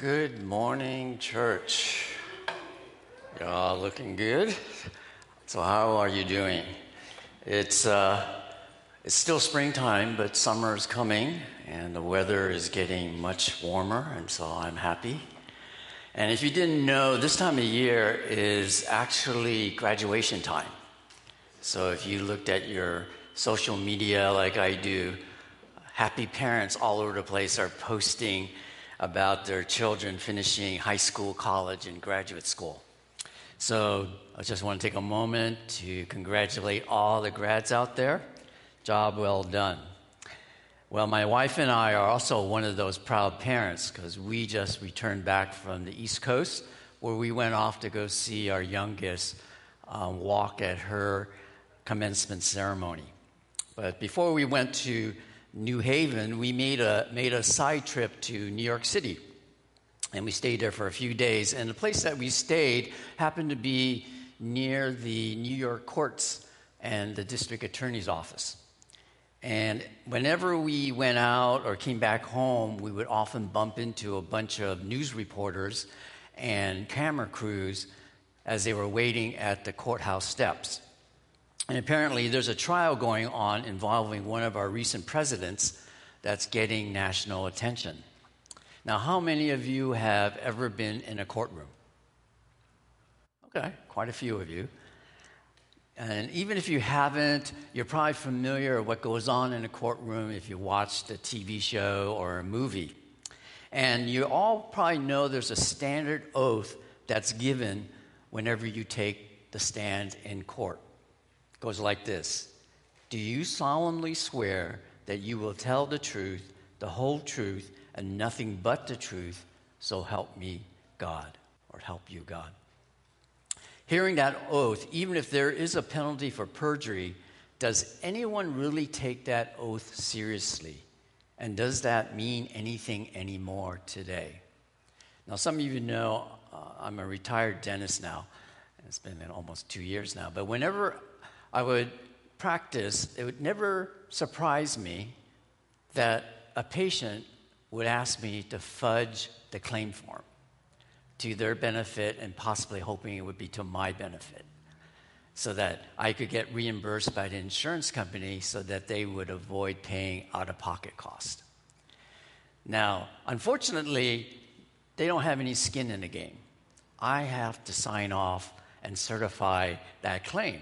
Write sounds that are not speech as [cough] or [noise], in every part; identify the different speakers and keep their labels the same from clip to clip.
Speaker 1: Good morning, church. Y'all looking good? So, how are you doing? It's, uh, it's still springtime, but summer is coming, and the weather is getting much warmer, and so I'm happy. And if you didn't know, this time of year is actually graduation time. So, if you looked at your social media like I do, happy parents all over the place are posting about their children finishing high school, college, and graduate school. So I just want to take a moment to congratulate all the grads out there. Job well done. Well, my wife and I are also one of those proud parents because we just returned back from the East Coast where we went off to go see our youngest um, walk at her commencement ceremony. But before we went to New Haven, we made a, made a side trip to New York City. And we stayed there for a few days. And the place that we stayed happened to be near the New York courts and the district attorney's office. And whenever we went out or came back home, we would often bump into a bunch of news reporters and camera crews as they were waiting at the courthouse steps. And apparently, there's a trial going on involving one of our recent presidents that's getting national attention. Now, how many of you have ever been in a courtroom? Okay, quite a few of you. And even if you haven't, you're probably familiar with what goes on in a courtroom if you watched a TV show or a movie. And you all probably know there's a standard oath that's given whenever you take the stand in court goes like this Do you solemnly swear that you will tell the truth, the whole truth, and nothing but the truth? So help me, God, or help you, God. Hearing that oath, even if there is a penalty for perjury, does anyone really take that oath seriously? And does that mean anything anymore today? Now, some of you know uh, I'm a retired dentist now. It's been almost two years now. But whenever I would practice, it would never surprise me that a patient would ask me to fudge the claim form to their benefit and possibly hoping it would be to my benefit so that I could get reimbursed by the insurance company so that they would avoid paying out of pocket cost. Now, unfortunately, they don't have any skin in the game. I have to sign off and certify that claim.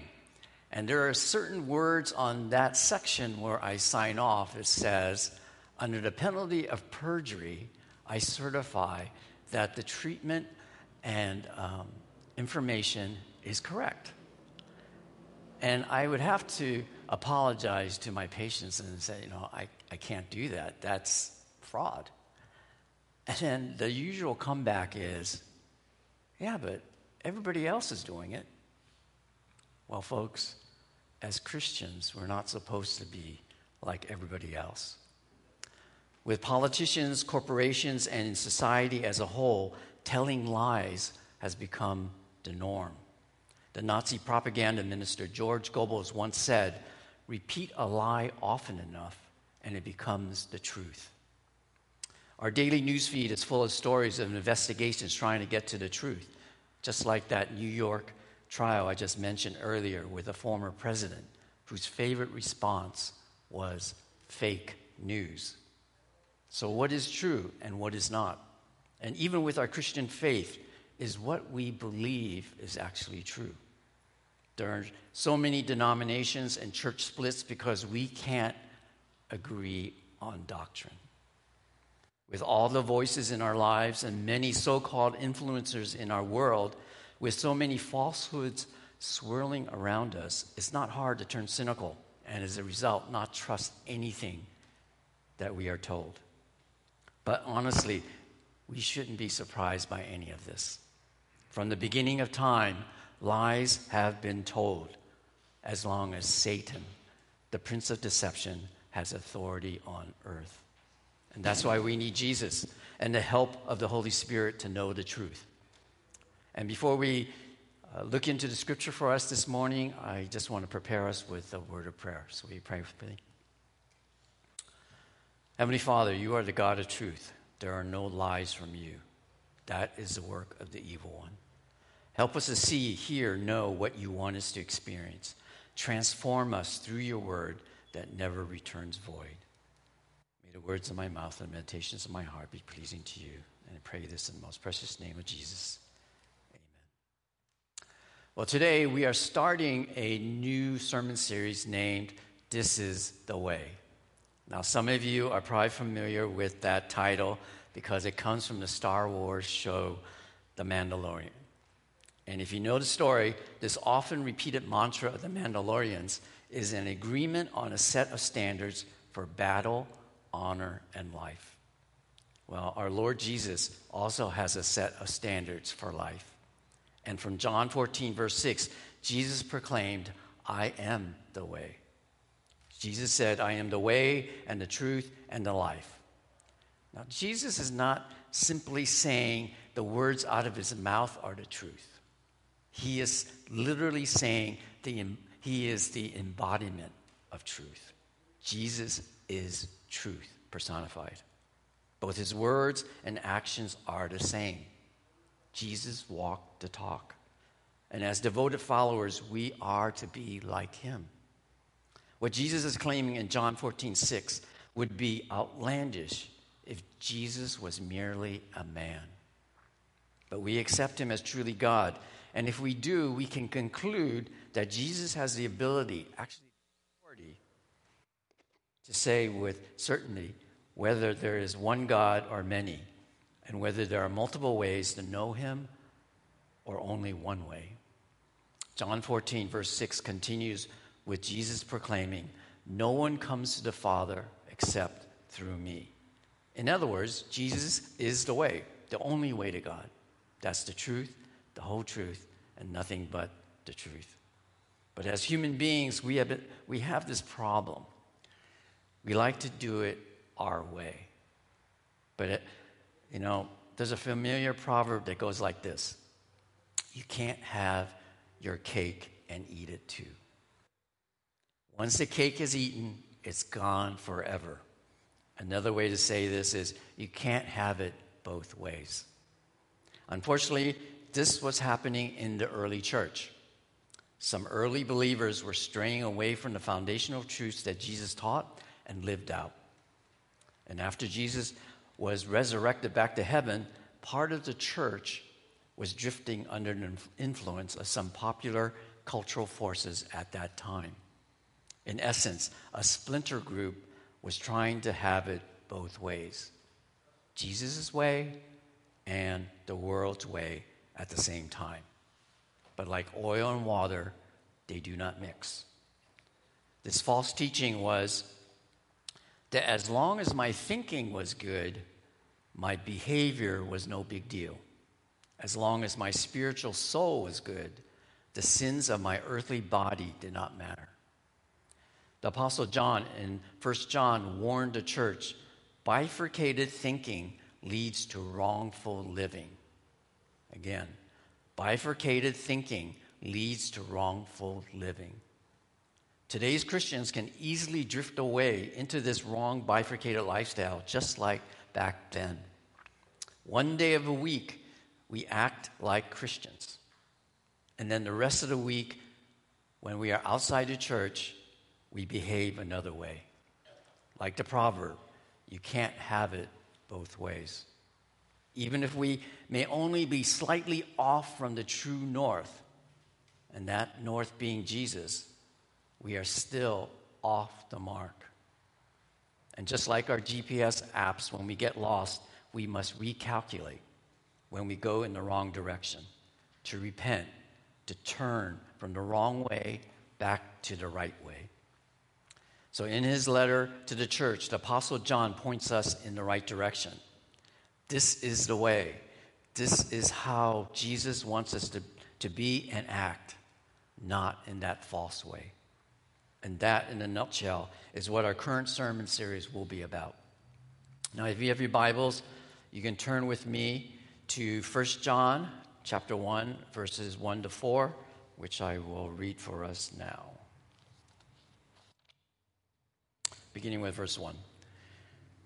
Speaker 1: And there are certain words on that section where I sign off. It says, under the penalty of perjury, I certify that the treatment and um, information is correct. And I would have to apologize to my patients and say, you know, I, I can't do that. That's fraud. And then the usual comeback is, yeah, but everybody else is doing it. Well, folks, as Christians, we're not supposed to be like everybody else. With politicians, corporations, and society as a whole, telling lies has become the norm. The Nazi propaganda minister George Goebbels once said, Repeat a lie often enough, and it becomes the truth. Our daily newsfeed is full of stories of investigations trying to get to the truth, just like that New York trial I just mentioned earlier with a former president whose favorite response was fake news. So, what is true and what is not? And even with our Christian faith, is what we believe is actually true. There are so many denominations and church splits because we can't agree on doctrine. With all the voices in our lives and many so called influencers in our world, with so many falsehoods swirling around us, it's not hard to turn cynical and as a result, not trust anything that we are told. But honestly, we shouldn't be surprised by any of this. From the beginning of time, lies have been told as long as Satan, the prince of deception, has authority on earth. And that's why we need Jesus and the help of the Holy Spirit to know the truth. And before we uh, look into the scripture for us this morning, I just want to prepare us with a word of prayer. So we pray with me? Heavenly Father, you are the God of truth. There are no lies from you. That is the work of the evil one. Help us to see, hear, know what you want us to experience. Transform us through your word that never returns void. May the words of my mouth and the meditations of my heart be pleasing to you. And I pray this in the most precious name of Jesus. Well, today we are starting a new sermon series named This is the Way. Now, some of you are probably familiar with that title because it comes from the Star Wars show, The Mandalorian. And if you know the story, this often repeated mantra of the Mandalorians is an agreement on a set of standards for battle, honor, and life. Well, our Lord Jesus also has a set of standards for life. And from John 14, verse 6, Jesus proclaimed, I am the way. Jesus said, I am the way and the truth and the life. Now, Jesus is not simply saying the words out of his mouth are the truth. He is literally saying the, he is the embodiment of truth. Jesus is truth personified. Both his words and actions are the same. Jesus walked the talk. And as devoted followers, we are to be like him. What Jesus is claiming in John 14, 6 would be outlandish if Jesus was merely a man. But we accept him as truly God. And if we do, we can conclude that Jesus has the ability, actually, authority, to say with certainty whether there is one God or many, and whether there are multiple ways to know him or only one way. John 14, verse 6 continues with Jesus proclaiming, No one comes to the Father except through me. In other words, Jesus is the way, the only way to God. That's the truth, the whole truth, and nothing but the truth. But as human beings, we have, we have this problem. We like to do it our way. But, you know, there's a familiar proverb that goes like this You can't have your cake and eat it too. Once the cake is eaten, it's gone forever. Another way to say this is you can't have it both ways. Unfortunately, this was happening in the early church. Some early believers were straying away from the foundational truths that Jesus taught and lived out. And after Jesus was resurrected back to heaven, part of the church was drifting under the influence of some popular cultural forces at that time. In essence, a splinter group was trying to have it both ways Jesus' way and the world's way at the same time. But like oil and water, they do not mix. This false teaching was that as long as my thinking was good, my behavior was no big deal. As long as my spiritual soul was good, the sins of my earthly body did not matter. The Apostle John in 1 John warned the church bifurcated thinking leads to wrongful living. Again, bifurcated thinking leads to wrongful living. Today's Christians can easily drift away into this wrong bifurcated lifestyle, just like back then. One day of a week, we act like Christians. And then the rest of the week, when we are outside the church, we behave another way. Like the proverb, you can't have it both ways. Even if we may only be slightly off from the true north, and that north being Jesus, we are still off the mark. And just like our GPS apps, when we get lost, we must recalculate when we go in the wrong direction, to repent, to turn from the wrong way back to the right way. So, in his letter to the church, the Apostle John points us in the right direction. This is the way. This is how Jesus wants us to, to be and act, not in that false way. And that, in a nutshell, is what our current sermon series will be about. Now, if you have your Bibles, you can turn with me to 1 John chapter 1, verses 1 to 4, which I will read for us now. Beginning with verse 1.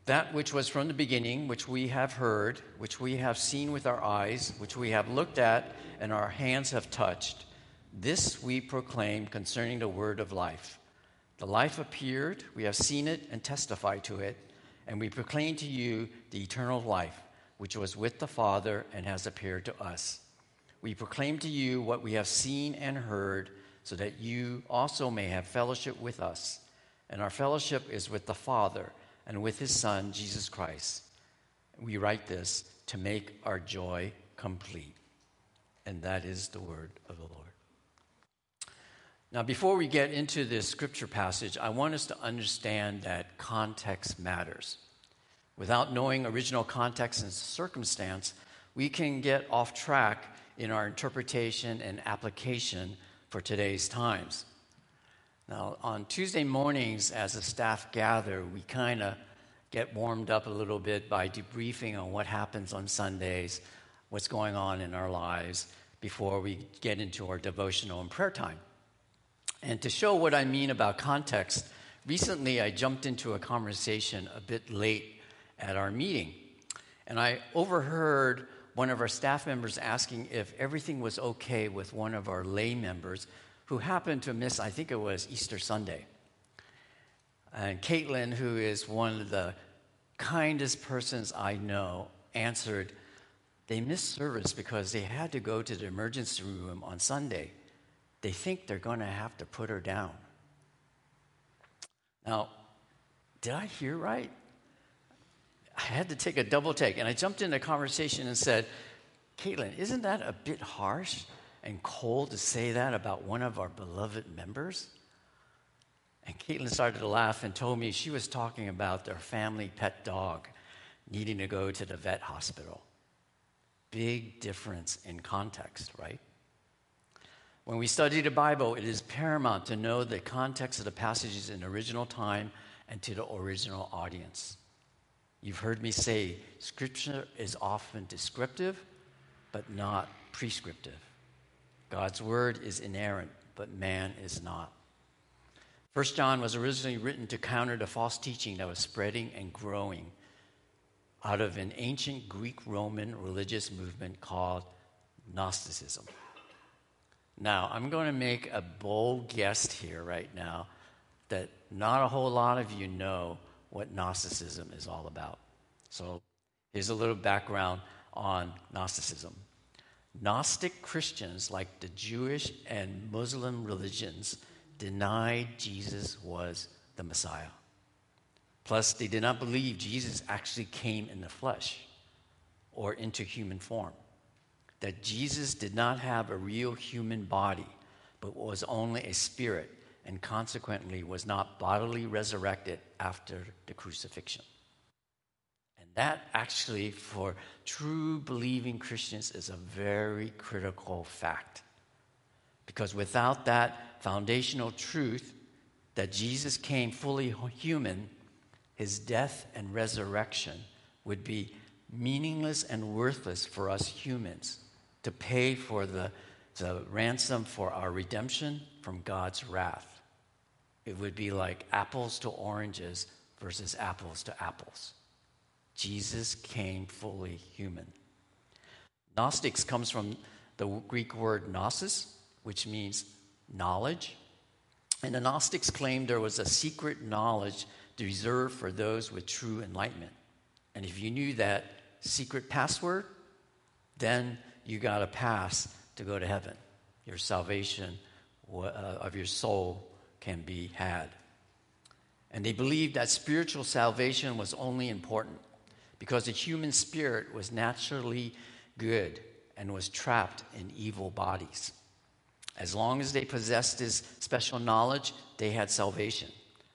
Speaker 1: That which was from the beginning, which we have heard, which we have seen with our eyes, which we have looked at, and our hands have touched, this we proclaim concerning the word of life. The life appeared, we have seen it and testified to it, and we proclaim to you the eternal life, which was with the Father and has appeared to us. We proclaim to you what we have seen and heard, so that you also may have fellowship with us. And our fellowship is with the Father and with his Son, Jesus Christ. We write this to make our joy complete. And that is the word of the Lord. Now, before we get into this scripture passage, I want us to understand that context matters. Without knowing original context and circumstance, we can get off track in our interpretation and application for today's times. Now, on Tuesday mornings, as the staff gather, we kind of get warmed up a little bit by debriefing on what happens on Sundays, what's going on in our lives, before we get into our devotional and prayer time. And to show what I mean about context, recently I jumped into a conversation a bit late at our meeting. And I overheard one of our staff members asking if everything was okay with one of our lay members who happened to miss, I think it was Easter Sunday. And Caitlin, who is one of the kindest persons I know, answered, They missed service because they had to go to the emergency room on Sunday they think they're going to have to put her down. Now, did I hear right? I had to take a double take, and I jumped into conversation and said, Caitlin, isn't that a bit harsh and cold to say that about one of our beloved members? And Caitlin started to laugh and told me she was talking about their family pet dog needing to go to the vet hospital. Big difference in context, right? When we study the Bible, it is paramount to know the context of the passages in original time and to the original audience. You've heard me say Scripture is often descriptive, but not prescriptive. God's word is inerrant, but man is not. First John was originally written to counter the false teaching that was spreading and growing out of an ancient Greek Roman religious movement called Gnosticism. Now, I'm going to make a bold guess here right now that not a whole lot of you know what Gnosticism is all about. So, here's a little background on Gnosticism. Gnostic Christians, like the Jewish and Muslim religions, denied Jesus was the Messiah. Plus, they did not believe Jesus actually came in the flesh or into human form that Jesus did not have a real human body, but was only a spirit, and consequently was not bodily resurrected after the crucifixion. And that actually, for true believing Christians, is a very critical fact. Because without that foundational truth that Jesus came fully human, his death and resurrection would be meaningless and worthless for us humans to pay for the, the ransom for our redemption from God's wrath. It would be like apples to oranges versus apples to apples. Jesus came fully human. Gnostics comes from the Greek word gnosis, which means knowledge. And the Gnostics claimed there was a secret knowledge reserved for those with true enlightenment. And if you knew that secret password, then you got a pass to go to heaven. Your salvation uh, of your soul can be had. And they believed that spiritual salvation was only important because the human spirit was naturally good and was trapped in evil bodies. As long as they possessed this special knowledge, they had salvation.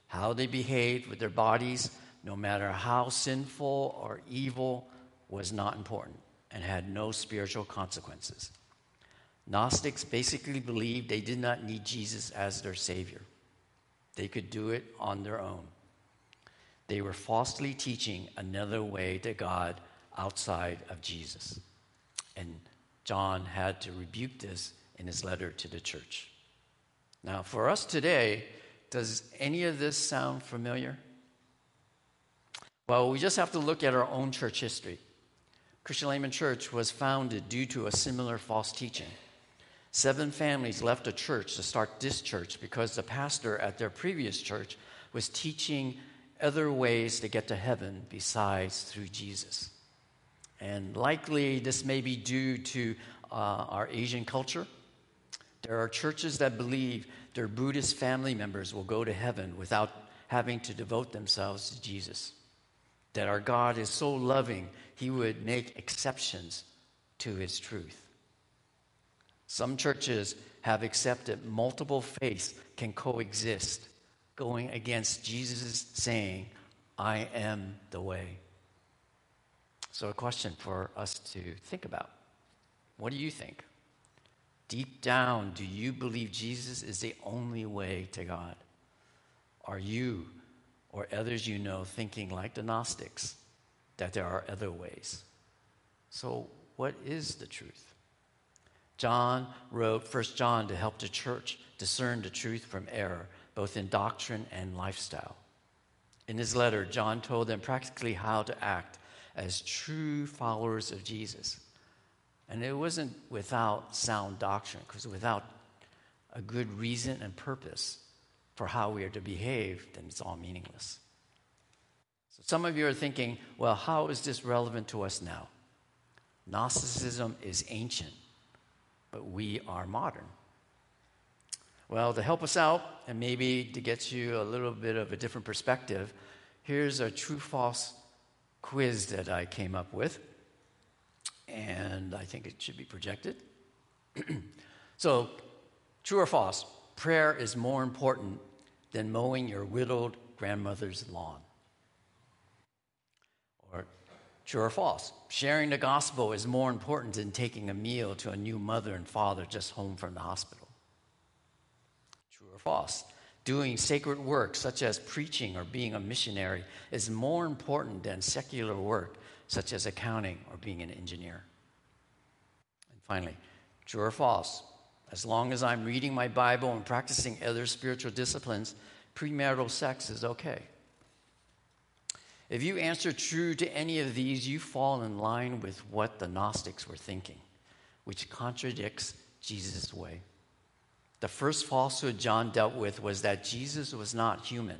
Speaker 1: How they behaved with their bodies, no matter how sinful or evil, was not important and had no spiritual consequences. Gnostics basically believed they did not need Jesus as their Savior, they could do it on their own. They were falsely teaching another way to God outside of Jesus. And John had to rebuke this in his letter to the church. Now, for us today, does any of this sound familiar? Well, we just have to look at our own church history. Christian Layman Church was founded due to a similar false teaching. Seven families left a church to start this church because the pastor at their previous church was teaching other ways to get to heaven besides through Jesus. And likely this may be due to uh, our Asian culture. There are churches that believe their Buddhist family members will go to heaven without having to devote themselves to Jesus. That our God is so loving, he would make exceptions to his truth. Some churches have accepted multiple faiths can coexist, going against Jesus' saying, I am the way. So, a question for us to think about what do you think? Deep down, do you believe Jesus is the only way to God? Are you or others you know thinking like the Gnostics that there are other ways? So, what is the truth? John wrote 1 John to help the church discern the truth from error, both in doctrine and lifestyle. In his letter, John told them practically how to act as true followers of Jesus. And it wasn't without sound doctrine, because without a good reason and purpose for how we are to behave, then it's all meaningless. So some of you are thinking, well, how is this relevant to us now? Gnosticism is ancient, but we are modern. Well, to help us out and maybe to get you a little bit of a different perspective, here's a true false quiz that I came up with and I think it should be projected. [clears throat] so, true or false? Prayer is more important than mowing your widowed grandmother's lawn. Or, true or false? Sharing the gospel is more important than taking a meal to a new mother and father just home from the hospital. True or false? Doing sacred work, such as preaching or being a missionary, is more important than secular work such as accounting or being an engineer. And finally, true or false? As long as I'm reading my Bible and practicing other spiritual disciplines, premarital sex is okay. If you answer true to any of these, you fall in line with what the Gnostics were thinking, which contradicts Jesus' way. The first falsehood John dealt with was that Jesus was not human.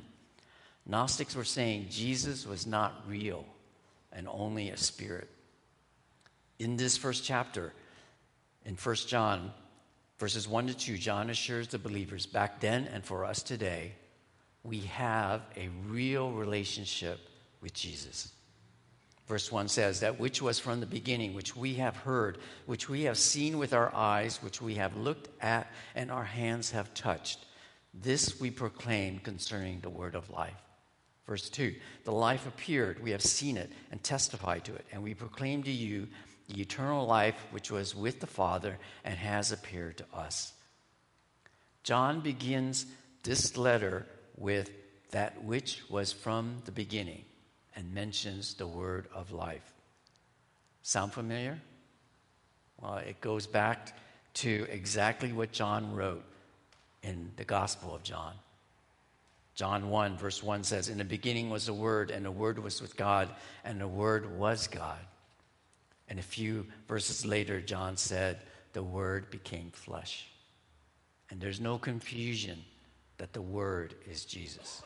Speaker 1: Gnostics were saying Jesus was not real and only a spirit. In this first chapter, in 1 John, verses 1 to 2, John assures the believers back then and for us today, we have a real relationship with Jesus. Verse 1 says, That which was from the beginning, which we have heard, which we have seen with our eyes, which we have looked at, and our hands have touched. This we proclaim concerning the word of life. Verse 2 The life appeared, we have seen it and testified to it, and we proclaim to you eternal life which was with the Father and has appeared to us. John begins this letter with that which was from the beginning and mentions the word of life. Sound familiar? Well, it goes back to exactly what John wrote in the Gospel of John. John 1, verse 1 says, In the beginning was the Word, and the Word was with God, and the Word was God. And a few verses later, John said, The Word became flesh. And there's no confusion that the Word is Jesus.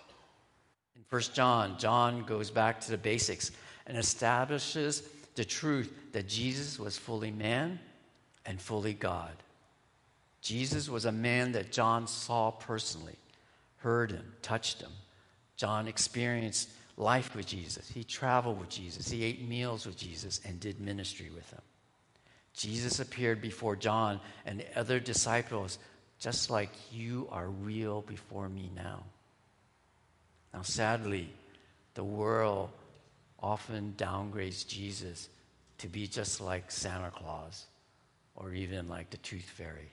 Speaker 1: In 1 John, John goes back to the basics and establishes the truth that Jesus was fully man and fully God. Jesus was a man that John saw personally heard him, touched him. John experienced life with Jesus. He traveled with Jesus. He ate meals with Jesus and did ministry with him. Jesus appeared before John and the other disciples just like you are real before me now. Now, sadly, the world often downgrades Jesus to be just like Santa Claus or even like the tooth fairy.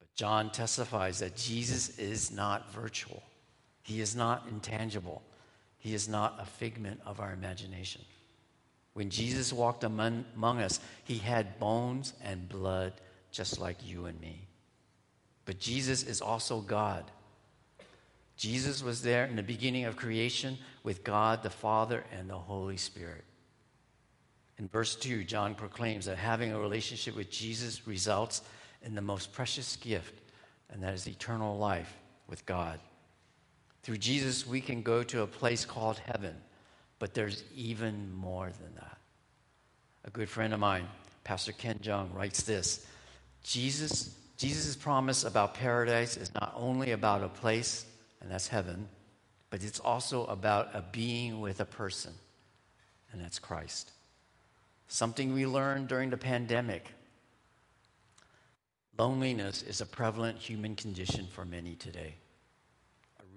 Speaker 1: But John testifies that Jesus is not virtual, he is not intangible, he is not a figment of our imagination. When Jesus walked among, among us, he had bones and blood just like you and me. But Jesus is also God. Jesus was there in the beginning of creation with God the Father and the Holy Spirit. In verse 2, John proclaims that having a relationship with Jesus results in the most precious gift, and that is eternal life with God. Through Jesus, we can go to a place called heaven, but there's even more than that. A good friend of mine, Pastor Ken Jung, writes this Jesus, Jesus' promise about paradise is not only about a place, and that's heaven, but it's also about a being with a person, and that's Christ. Something we learned during the pandemic. Loneliness is a prevalent human condition for many today.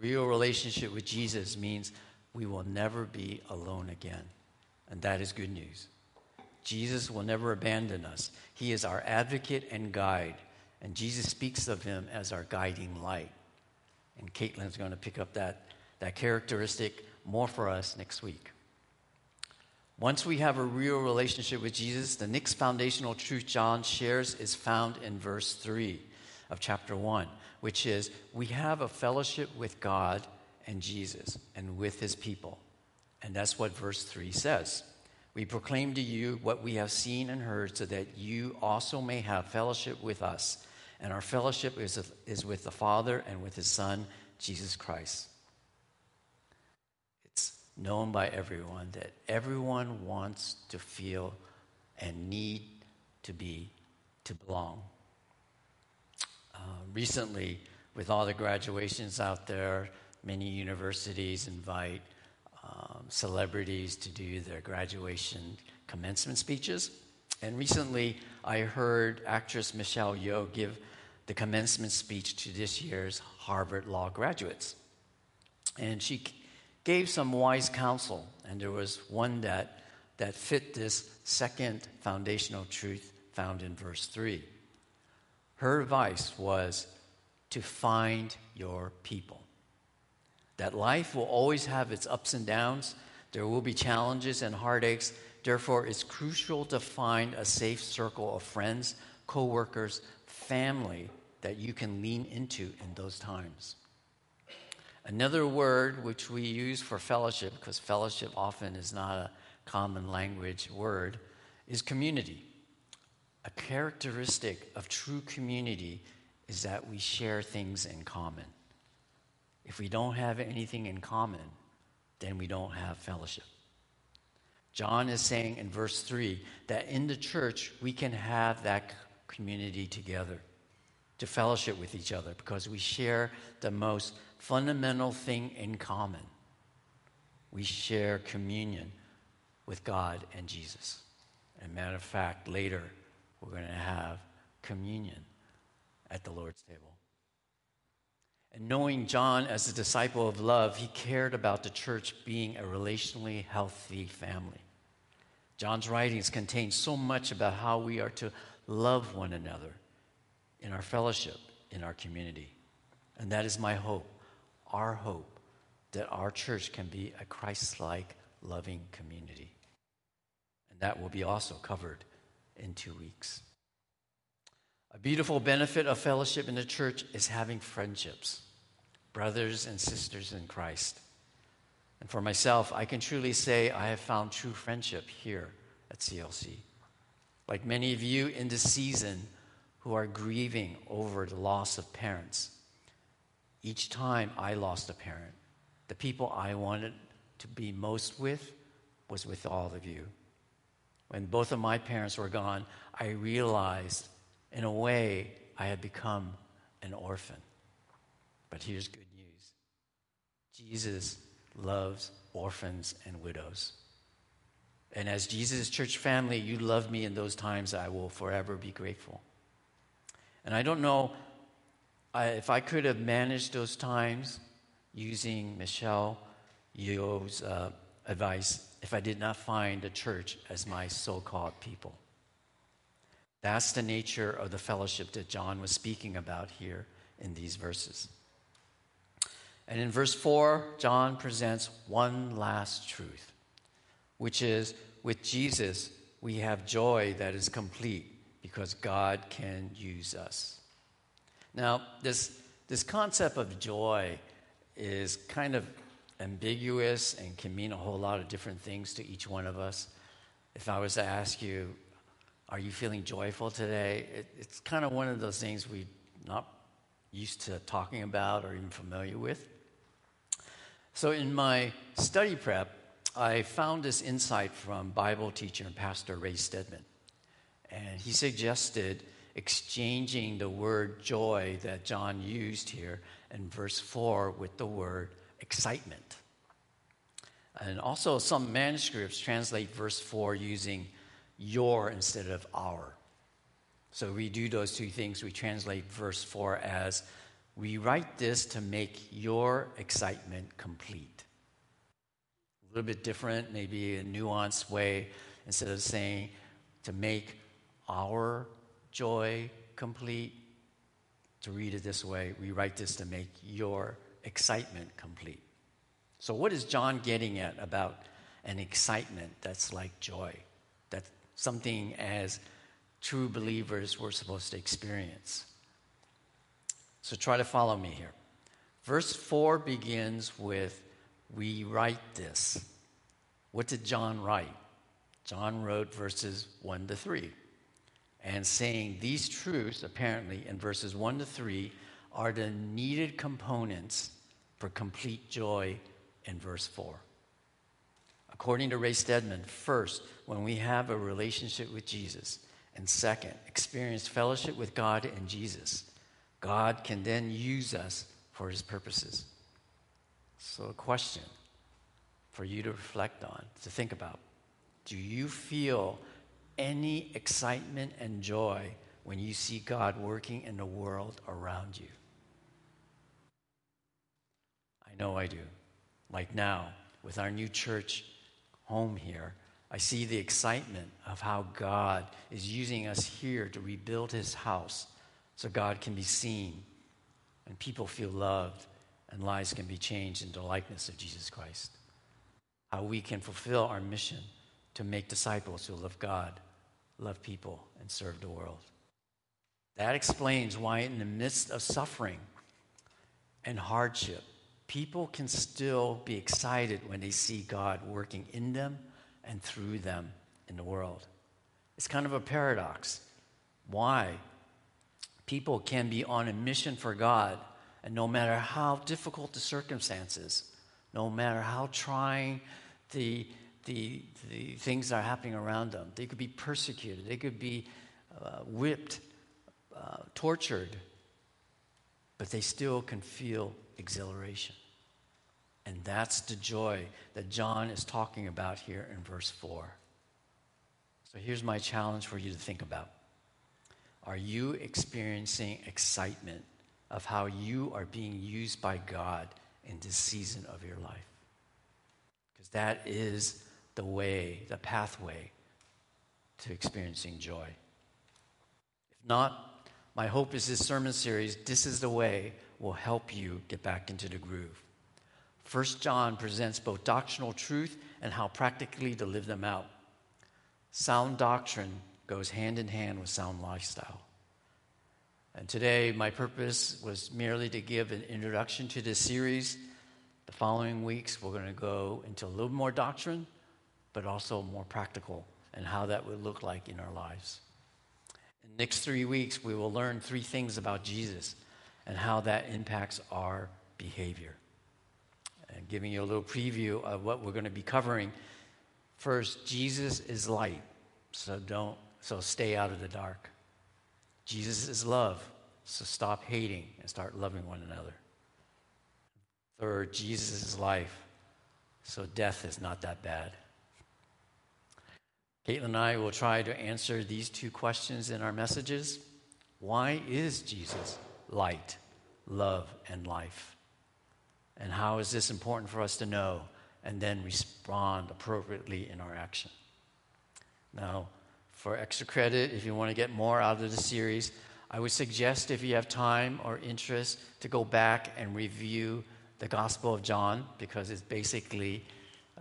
Speaker 1: Real relationship with Jesus means we will never be alone again. And that is good news. Jesus will never abandon us. He is our advocate and guide. And Jesus speaks of him as our guiding light. And Caitlin's going to pick up that, that characteristic more for us next week. Once we have a real relationship with Jesus, the next foundational truth John shares is found in verse 3 of chapter 1, which is we have a fellowship with God and Jesus and with his people. And that's what verse 3 says. We proclaim to you what we have seen and heard so that you also may have fellowship with us. And our fellowship is, is with the Father and with his Son, Jesus Christ It's known by everyone that everyone wants to feel and need to be to belong. Uh, recently, with all the graduations out there, many universities invite um, celebrities to do their graduation commencement speeches. And recently, I heard actress Michelle Yeoh give the commencement speech to this year's Harvard Law graduates. And she gave some wise counsel, and there was one that, that fit this second foundational truth found in verse 3. Her advice was to find your people. That life will always have its ups and downs, there will be challenges and heartaches. Therefore, it's crucial to find a safe circle of friends, coworkers, family that you can lean into in those times. Another word which we use for fellowship, because fellowship often is not a common language word, is community. A characteristic of true community is that we share things in common. If we don't have anything in common, then we don't have fellowship. John is saying in verse 3 that in the church we can have that community together to fellowship with each other because we share the most fundamental thing in common. We share communion with God and Jesus. And matter of fact, later we're going to have communion at the Lord's table. And knowing John as a disciple of love, he cared about the church being a relationally healthy family. John's writings contain so much about how we are to love one another in our fellowship, in our community. And that is my hope our hope that our church can be a Christ like, loving community. And that will be also covered in two weeks. A beautiful benefit of fellowship in the church is having friendships, brothers and sisters in Christ. And for myself, I can truly say I have found true friendship here at CLC. Like many of you in this season who are grieving over the loss of parents, each time I lost a parent, the people I wanted to be most with was with all of you. When both of my parents were gone, I realized, in a way, I had become an orphan. But here's good news Jesus loves orphans and widows. And as Jesus' church family, you loved me in those times, I will forever be grateful. And I don't know if I could have managed those times using Michelle Yeoh's uh, advice, if I did not find a church as my so called people. That's the nature of the fellowship that John was speaking about here in these verses. And in verse 4, John presents one last truth, which is with Jesus, we have joy that is complete because God can use us. Now, this, this concept of joy is kind of ambiguous and can mean a whole lot of different things to each one of us. If I was to ask you, are you feeling joyful today? It, it's kind of one of those things we're not used to talking about or even familiar with. So, in my study prep, I found this insight from Bible teacher and pastor Ray Stedman. And he suggested exchanging the word joy that John used here in verse 4 with the word excitement. And also, some manuscripts translate verse 4 using your instead of our. So we do those two things. We translate verse 4 as, We write this to make your excitement complete. A little bit different, maybe a nuanced way, instead of saying to make our joy complete, to read it this way, we write this to make your excitement complete. So, what is John getting at about an excitement that's like joy? That's something as true believers we're supposed to experience. So, try to follow me here. Verse 4 begins with, We write this. What did John write? John wrote verses 1 to 3 and saying these truths, apparently, in verses 1 to 3, are the needed components for complete joy in verse 4. According to Ray Stedman, first, when we have a relationship with Jesus, and second, experience fellowship with God and Jesus, God can then use us for his purposes. So, a question for you to reflect on, to think about do you feel any excitement and joy when you see God working in the world around you? I know I do. Like now, with our new church home here, I see the excitement of how God is using us here to rebuild his house so God can be seen and people feel loved and lives can be changed into likeness of Jesus Christ. How we can fulfill our mission to make disciples who love God love people, and serve the world. That explains why, in the midst of suffering and hardship, people can still be excited when they see God working in them and through them in the world. It's kind of a paradox. Why? People can be on a mission for God, and no matter how difficult the circumstances, no matter how trying the the, the things that are happening around them. They could be persecuted, they could be uh, whipped, uh, tortured, but they still can feel exhilaration. And that's the joy that John is talking about here in verse 4. So here's my challenge for you to think about Are you experiencing excitement of how you are being used by God in this season of your life? Because that is the way, the pathway to experiencing joy. If not, my hope is this sermon series, This is the Way, will help you get back into the groove. First John presents both doctrinal truth and how practically to live them out. Sound doctrine goes hand in hand with sound lifestyle. And today, my purpose was merely to give an introduction to this series. The following weeks, we're going to go into a little more doctrine but also more practical and how that would look like in our lives. In the next three weeks, we will learn three things about Jesus and how that impacts our behavior. And giving you a little preview of what we're going to be covering. First, Jesus is light, so don't so stay out of the dark. Jesus is love, so stop hating and start loving one another. Third, Jesus is life, so death is not that bad. Caitlin and I will try to answer these two questions in our messages. Why is Jesus light, love, and life? And how is this important for us to know and then respond appropriately in our action? Now, for extra credit, if you want to get more out of the series, I would suggest if you have time or interest to go back and review the Gospel of John because it's basically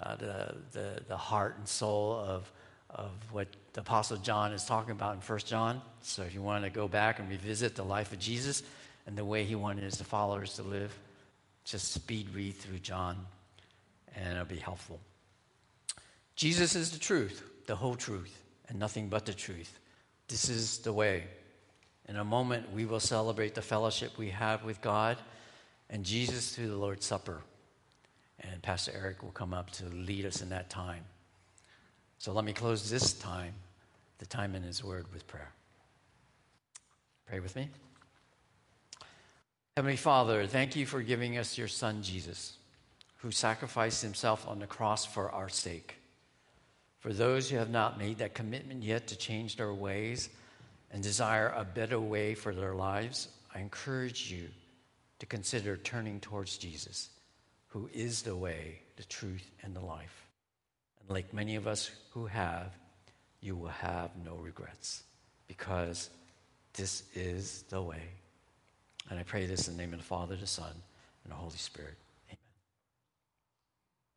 Speaker 1: uh, the, the, the heart and soul of of what the Apostle John is talking about in 1 John. So if you want to go back and revisit the life of Jesus and the way he wanted his followers to live, just speed read through John, and it'll be helpful. Jesus is the truth, the whole truth, and nothing but the truth. This is the way. In a moment, we will celebrate the fellowship we have with God and Jesus through the Lord's Supper. And Pastor Eric will come up to lead us in that time. So let me close this time, the time in His Word, with prayer. Pray with me. Heavenly Father, thank you for giving us your Son, Jesus, who sacrificed himself on the cross for our sake. For those who have not made that commitment yet to change their ways and desire a better way for their lives, I encourage you to consider turning towards Jesus, who is the way, the truth, and the life. And like many of us who have, you will have no regrets because this is the way. And I pray this in the name of the Father, the Son, and the Holy Spirit.